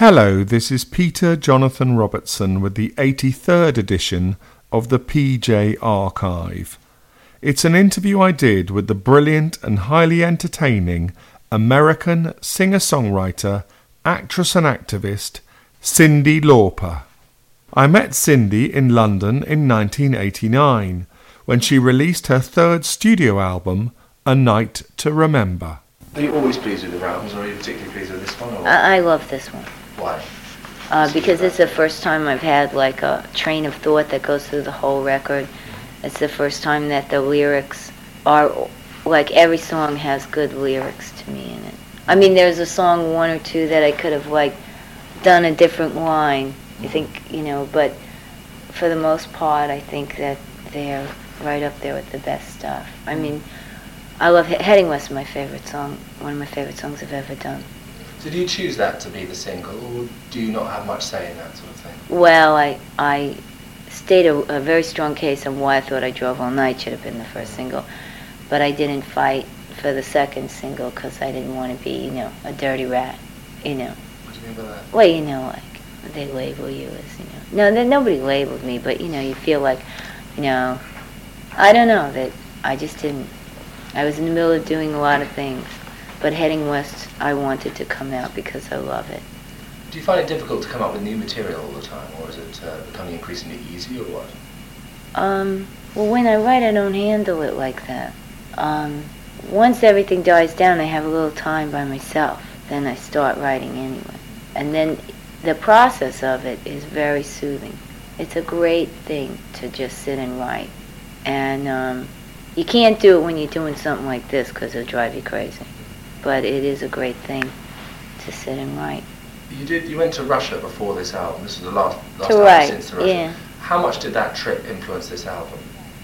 Hello, this is Peter Jonathan Robertson with the 83rd edition of the PJ Archive. It's an interview I did with the brilliant and highly entertaining American singer songwriter, actress, and activist Cyndi Lauper. I met Cyndi in London in 1989 when she released her third studio album, A Night to Remember. Are you always pleased with your albums, or are you particularly pleased with this one? Or I, I love this one why? uh, because it's the first time I've had like a train of thought that goes through the whole record. It's the first time that the lyrics are like every song has good lyrics to me in it. I mean, there's a song one or two that I could have like done a different line. I think you know, but for the most part, I think that they're right up there with the best stuff. I mean, I love He- Heading West. My favorite song, one of my favorite songs I've ever done. Did you choose that to be the single, or do you not have much say in that sort of thing? Well, I I stated a, a very strong case on why I thought I Drove All Night should have been the first single, but I didn't fight for the second single because I didn't want to be, you know, a dirty rat, you know. What do you mean by that? Well, you know, like they label you as, you know, no, then nobody labeled me, but you know, you feel like, you know, I don't know that I just didn't. I was in the middle of doing a lot of things, but heading west, I wanted to come out because I love it. Do you find it difficult to come up with new material all the time, or is it uh, becoming increasingly easy, or what? Um, well, when I write, I don't handle it like that. Um, once everything dies down, I have a little time by myself. Then I start writing anyway. And then the process of it is very soothing. It's a great thing to just sit and write. And um, you can't do it when you're doing something like this because it'll drive you crazy. But it is a great thing to sit and write. You did. You went to Russia before this album. This was the last last To time write, since the Russia. yeah. How much did that trip influence this album,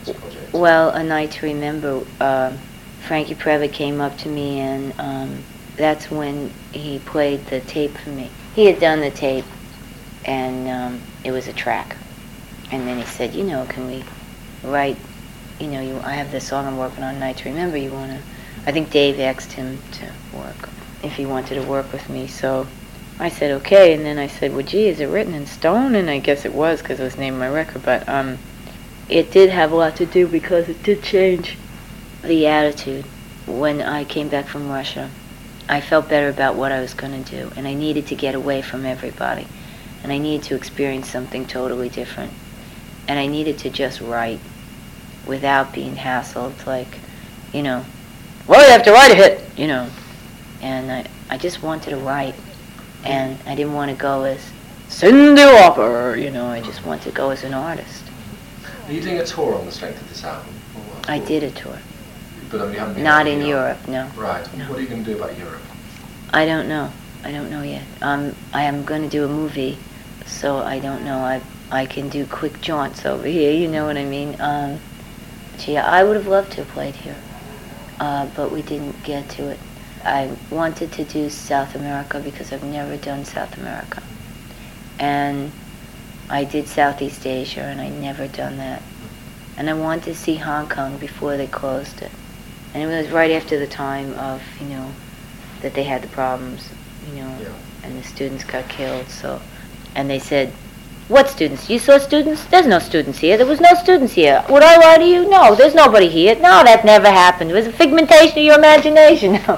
this project? Well, a night to remember. Um, Franke Previte came up to me, and um, that's when he played the tape for me. He had done the tape, and um, it was a track. And then he said, "You know, can we write? You know, you, I have this song I'm working on, Night to Remember. You want to?" I think Dave asked him to work if he wanted to work with me. So I said okay, and then I said, "Well, gee, is it written in stone?" And I guess it was because it was named my record, but um, it did have a lot to do because it did change the attitude when I came back from Russia. I felt better about what I was going to do, and I needed to get away from everybody, and I needed to experience something totally different, and I needed to just write without being hassled, like, you know, well, you have to write a hit, you know, and I, I just wanted to write, and I didn't want to go as Cyndi Lauper, you know, I just wanted to go as an artist. Are you doing a tour on the strength of this album? I did a tour. But I mean, you haven't been Not in Europe. Europe, no. Right. No. What are you going to do about Europe? I don't know. I don't know yet. Um, I am going to do a movie, so I don't know. I I can do quick jaunts over here. You know what I mean? Um, gee, I would have loved to have played here, uh, but we didn't get to it. I wanted to do South America because I've never done South America, and I did Southeast Asia, and I never done that. And I wanted to see Hong Kong before they closed it, and it was right after the time of you know that they had the problems, you know, Yeah. and the students got killed. So, and they said, "What students? You saw students? There's no students here. There was no students here. Would I lie to you? No, there's nobody here. No, that never happened. It was a figmentation of your imagination."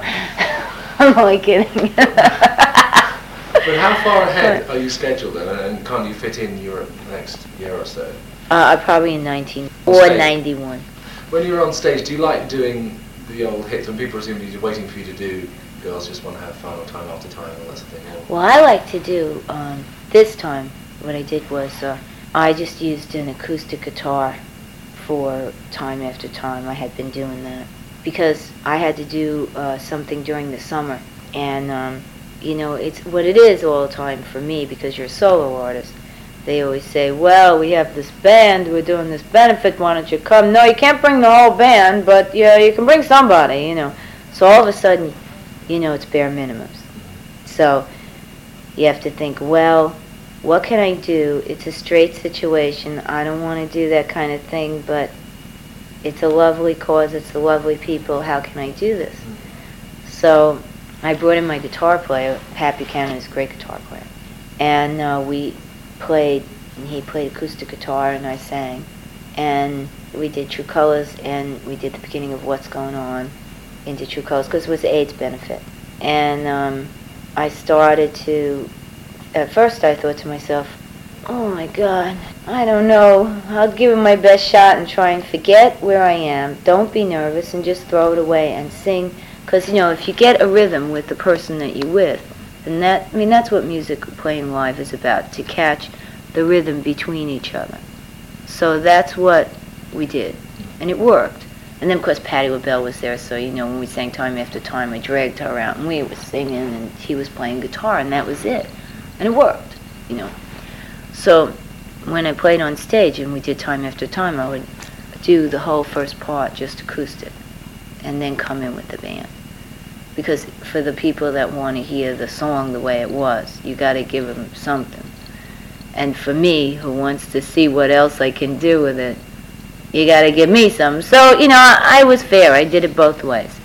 I'm only kidding. But how far ahead are you scheduled, and, and can't you fit in Europe next year or so? uh, probably in 19 or State. 91. When you're on stage, do you like doing the old hits when people are presumably waiting for you to do Girls Just Want to Have Fun or Time After Time and that sort of thing? Well, I like to do um, this time. What I did was uh, I just used an acoustic guitar for time after time. I had been doing that because I had to do uh, something during the summer, and um, you know it's what it is all the time for me because you're a solo artist. They always say, "Well, we have this band. We're doing this benefit. Why don't you come?" No, you can't bring the whole band, but yeah, you can bring somebody. You know. So all of a sudden, you know, it's bare minimums. So you have to think, well, what can I do? It's a straight situation. I don't want to do that kind of thing, but it's a lovely cause. It's the lovely people. How can I do this? So I brought in my guitar player. Pat Buchanan is a great guitar player. and uh, we played. And he played acoustic guitar, and I sang, and we did True Colors, and we did the beginning of What's Going On into True Colors because it was AIDS benefit, and um, I started to. At first, I thought to myself, "Oh my God, I don't know. I'll give it my best shot and try and forget where I am. Don't be nervous and just throw it away and sing." Because you know, if you get a rhythm with the person that you're with, then that I mean that's what music playing live is about to catch the rhythm between each other. So that's what we did, and it worked. And then, of course, Patti LaBelle was there, so you know when we sang time after time, I dragged her out, and we were singing, and he was playing guitar, and that was it, and it worked, you know. So when I played on stage and we did time after time, I would do the whole first part just acoustic, and then come in with the band because for the people that want to hear the song the way it was, you got to give them something. And for me, who wants to see what else I can do with it, you got to give me some. So, you know, I, I was fair. I did it both ways.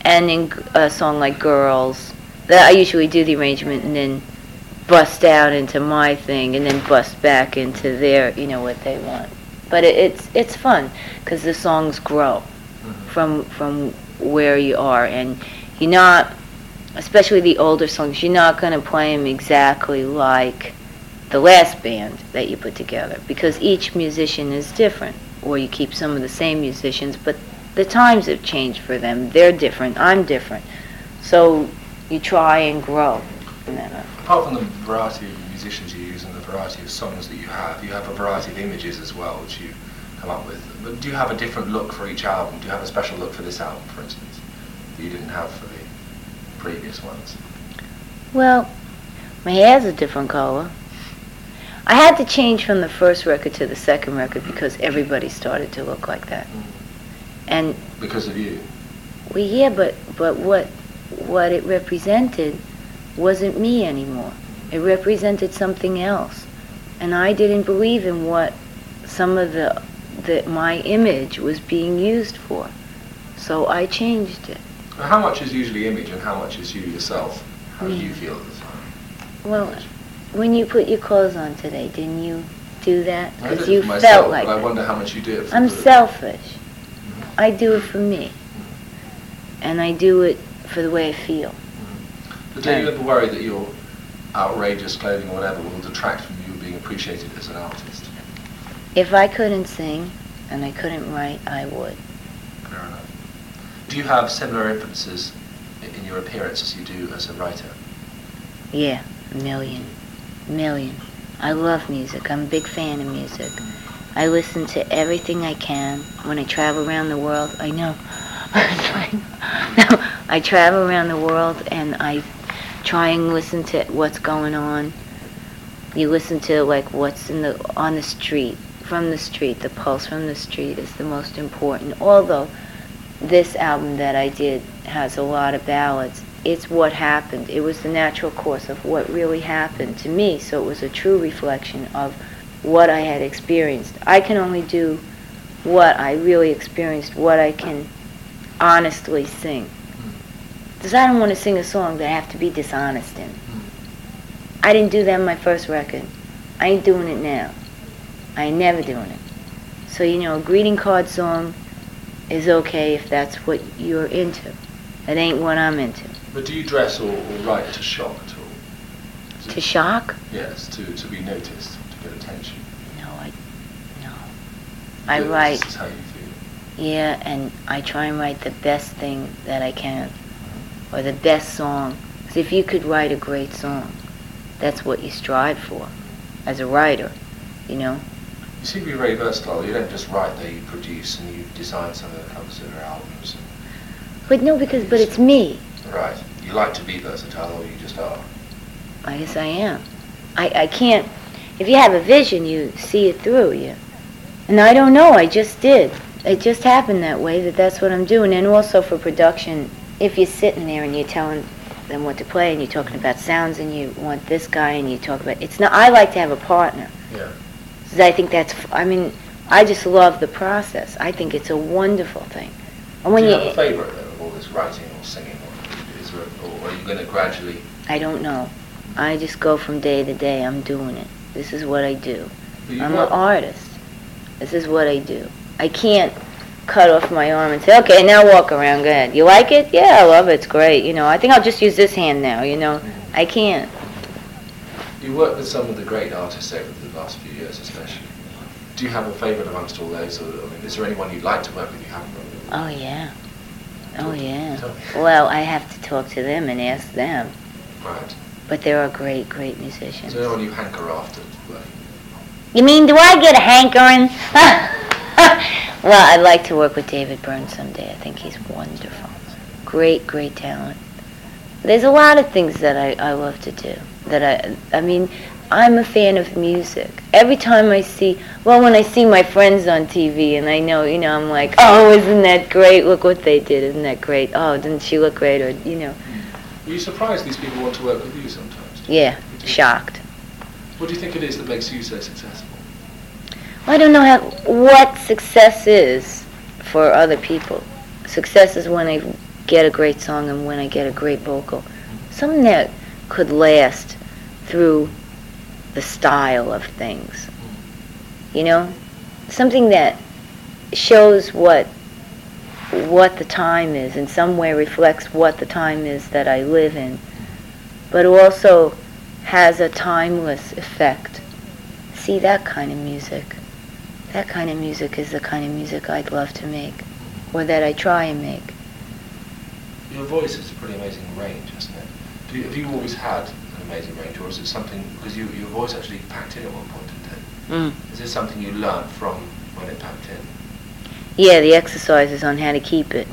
And in a song like Girls, that I usually do the arrangement and then bust out into my thing and then bust back into their, you know, what they want. But it, it's it's fun because the songs grow mm-hmm. from from where you are and you're not, especially the older songs, you're not going to play them exactly like the last band that you put together because each musician is different. Or you keep some of the same musicians, but the times have changed for them. They're different. I'm different. So you try and grow. Apart from the variety of musicians you use and the variety of songs that you have, you have a variety of images as well, which you come up with. But do you have a different look for each album? Do you have a special look for this album, for instance, that you didn't have for the previous ones? Well, my hair's a different color. I had to change from the first record to the second record because everybody started to look like that. Mm. And Because of you? well, yeah, but but what what it represented wasn't me anymore. It represented something else, and I didn't believe in what some of the that my image was being used for. So I changed it. How much is usually image and how much is you yourself? How do you feel at the time? Well, when you put your clothes on today, didn't you do that? Because you myself, felt like but I wonder how much you do it I'm the- selfish. Mhm. I do it for me. And I do it for the way I feel. But do you ever worry that your outrageous clothing or whatever will detract from you being appreciated as an artist? If I couldn't sing and I couldn't write, I would. Fair enough. Do you have similar influences in your appearance as you do as a writer? Yeah, a million. Million. I love music. I'm a big fan of music. I listen to everything I can. When I travel around the world, I know. no, I travel around the world and I try and listen to what's going on. You listen to like what's in the on the street, from the street. The pulse from the street is the most important. Although this album that I did has a lot of ballads, it's what happened. It was the natural course of what really happened to me. So it was a true reflection of what I had experienced. I can only do what I really experienced, what I can honestly sing. Because I don't want to sing a song that I have to be dishonest in. Mm-hmm. I didn't do that in my first record. I ain't doing it now. I ain't never doing it. So, you know, a greeting card song is okay if that's what you're into. It ain't what I'm into. But do you dress or, or write to shock at all? To shock? Yes, to, to be noticed, to get attention. No, I, no. I This write, is how you feel. yeah, and I try and write the best thing that I can, or the best song. 'Cause if you could write a great song, that's what you strive for, as a writer, you know. You seem to be very versatile. You don't just write there, you produce and you design some of the covers of your albums. But no, because but it's me. Right. You like to be versatile or you just are. I guess I am. I, I can't. If you have a vision, you see it through. You, and I don't know. I just did. It just happened that way. That that's what I'm doing. And also for production, if you're sitting there and you're telling them what to play, and you're talking about sounds, and you want this guy, and you talk about it's not. I like to have a partner. Yeah. I think that's. I mean, I just love the process. I think it's a wonderful thing. And when Do you you, have a favourite though of all this writing or singing? Or is there, or are you going to gradually? I don't know. I just go from day to day. I'm doing it. This is what I do. I'm an artist. This is what I do. I can't cut off my arm and say, okay, now walk around. good. You like it? Yeah, I love it. It's great. You know, I think I'll just use this hand now. You know, I can't. You worked with some of the great artists over the last few years, especially. Do you have a favourite amongst all those, or I mean, is there anyone you'd like to work with you haven't worked with? Oh yeah. Oh yeah. Well, I have to talk to them and ask them. Right. But there are great, great Is musicians. there anyone you hanker after? You mean, do I get a hankering? well, I'd like to work with David Byrne someday. I think he's wonderful. Great, great talent. There's a lot of things that I, I love to do. That I, I mean, I'm a fan of music. Every time I see, well, when I see my friends on TV and I know, you know, I'm like, oh, isn't that great? Look what they did. Isn't that great? Oh, didn't she look great? Or, you know, Are you surprised these people want to work with you sometimes? yeah, shocked. What do you think it is that makes you so successful? I don't know how, what success is for other people. Success is when I get a great song and when I get a great vocal. Something that could last through the style of things. You know? Something that shows what what the time is, in some way reflects what the time is that I live in, but also has a timeless effect. See that kind of music. That kind of music is the kind of music I'd love to make, or that I try and make. Your voice has a pretty amazing range, hasn't it? Do you, have you always had an amazing range, or is it something because you, your voice actually packed in at one point in time? Mm. Is this something you learnt from when it packed in? Yeah, the exercises on how to keep it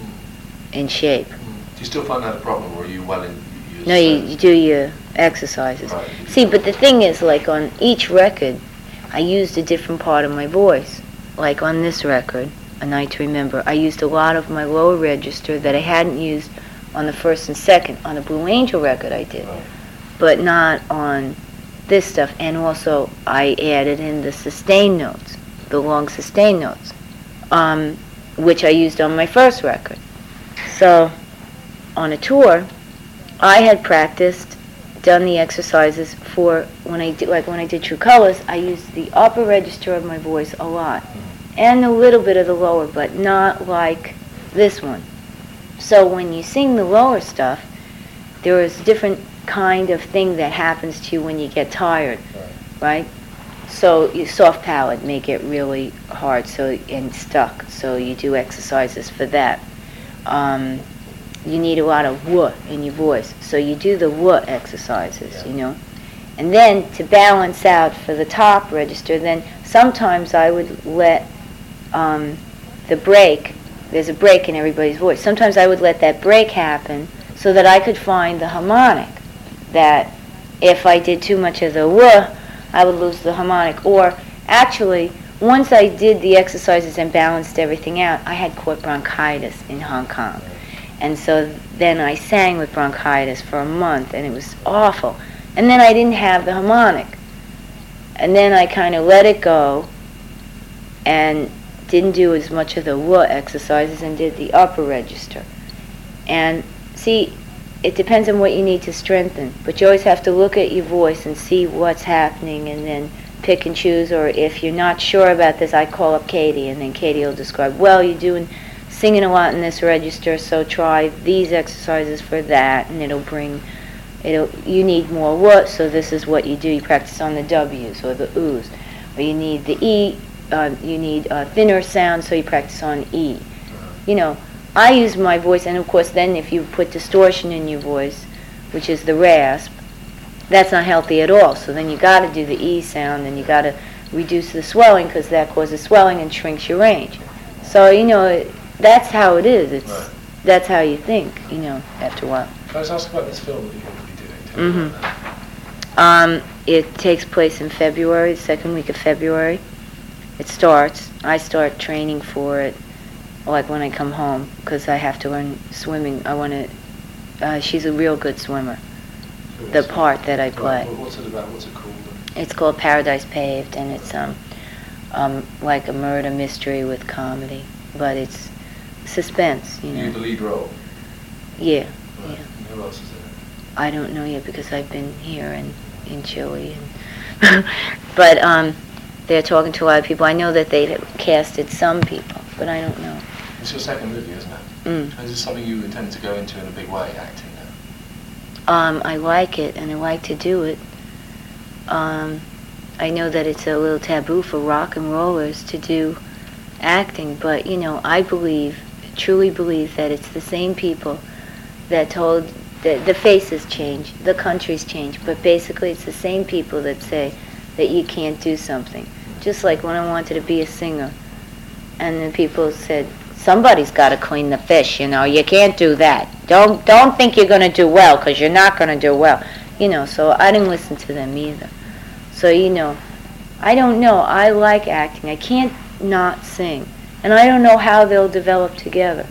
in shape. Do you still find that a problem, or are you well in? You No, you, you do your exercises. Right. See, but the thing is, like on each record, I used a different part of my voice. Like on this record, A Night to Remember, I used a lot of my lower register that I hadn't used on the first and second. On the Blue Angel record, I did. Right. but not on this stuff. And also, I added in the sustain notes, the long sustain notes, um, which I used on my first record. So, on a tour, I had practiced, done the exercises for when I did, like when I did True Colors, I used the upper register of my voice a lot, and a little bit of the lower, but not like this one. So when you sing the lower stuff, there is a different kind of thing that happens to you when you get tired, right? So you soft palate make it really hard, so and stuck. So you do exercises for that. Um, you need a lot of w in your voice, so you do the w exercises, you know. And then to balance out for the top register, then sometimes I would let um, the break. There's a break in everybody's voice. Sometimes I would let that break happen so that I could find the harmonic that if I did too much of the i would lose the harmonic. Or actually, once I did the exercises and balanced everything out, I had caught bronchitis in Hong Kong. And so then I sang with bronchitis for a month, and it was awful. And then I didn't have the harmonic. And then I kind of let it go and didn't do as much of the w exercises and did the upper register. And see, it depends on what you need to strengthen, but you always have to look at your voice and see what's happening and then pick and choose. Or if you're not sure about this, I call up Katie and then Katie will describe, well, you're doing singing a lot in this register, so try these exercises for that, and it'll bring, it'll, you need more what, so this is what you do. You practice on the W's or the U's. Or you need the E, uh, you need a thinner sound, so you practice on E. You know, I use my voice, and of course, then if you put distortion in your voice, which is the rasp, that's not healthy at all. So then you got to do the E sound, and you got to reduce the swelling because that causes swelling and shrinks your range. So you know, that's how it is. It's Right. that's how you think. You know, after a while. Can I ask about this film that you're going to be doing? Tell me Mhm. about that. Um, it takes place in February, the second week of February. It starts. I start training for it, like when I come home, because I have to learn swimming. I want to. Uh, she's a real good swimmer. The part that I play. What- What's it about? What's it called? It's called Paradise Paved, and it's um, um, like a murder mystery with comedy, but it's suspense. You You know. the lead role. Yeah. Right. Yeah. And Who else is in it? I don't know yet because I've been here and in Chile. And but um, they're talking to a lot of people. I know that they casted some people, but I don't know. It's your second movie, isn't it? Mm. Is this something you intend to go into in a big way, acting now? Um, I like it and I like to do it. Um, I know that it's a little taboo for rock and rollers to do acting, but you know, I believe, truly believe that it's the same people that told the, the faces change, the countries change, but basically it's the same people that say that you can't do something. Just like when I wanted to be a singer, and the people said, somebody's got to clean the fish, you know, you can't do that. Don't, don't think you're going to do well, because you're not going to do well. You know, so I didn't listen to them either. So, you know, I don't know. I like acting. I can't not sing. And I don't know how they'll develop together.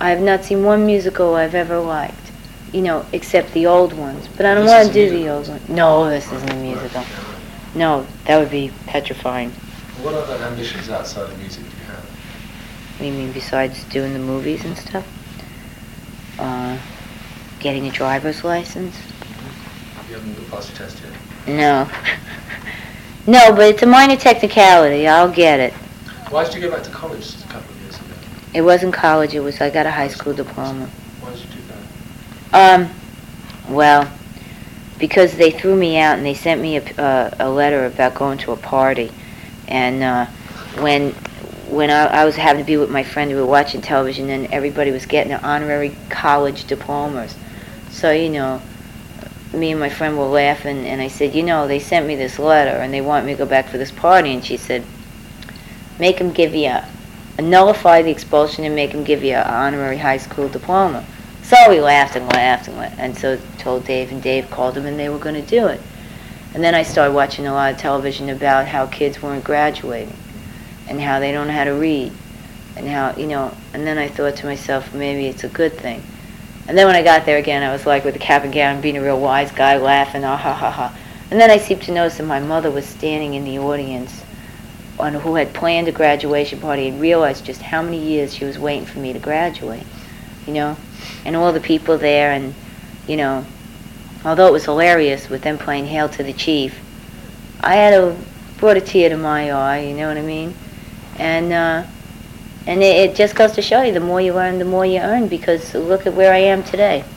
I have not seen one musical I've ever liked, you know, except the old ones. But I don't want to a do the old ones. No, this isn't a musical. Right. No, that would be petrifying. What other ambitions outside of music do you have? What do you mean besides doing the movies and stuff? Uh, getting a driver's license? You haven't got past your test yet. No. no, but it's a minor technicality. I'll get it. Why did you go back to college a couple of years ago? It wasn't college. It was I got a high school diploma. Why did you do that? Um, well, because they threw me out and they sent me a, uh, a letter about going to a party, and uh, when when I, I was having to be with my friend, we were watching television, and everybody was getting their honorary college diplomas. So you know, me and my friend were laughing, and I said, you know, they sent me this letter, and they want me to go back for this party, and she said, make them give you a, nullify the expulsion and make them give you an honorary high school diploma. So we laughed and laughed and, la- and so told Dave, and Dave called them, and they were going to do it. And then I started watching a lot of television about how kids weren't graduating, and how they don't know how to read, and how you know. And then I thought to myself, maybe it's a good thing. And then when I got there again, I was like with a cap and gown, being a real wise guy, laughing, ah ha ha ha. And then I seemed to notice that my mother was standing in the audience, on who had planned a graduation party, and realized just how many years she was waiting for me to graduate, you know, and all the people there, and you know, although it was hilarious with them playing "Hail to the Chief," I had a brought a tear to my eye. You know what I mean? And uh, and it, it just goes to show you, the more you learn, the more you earn. Because look at where I am today.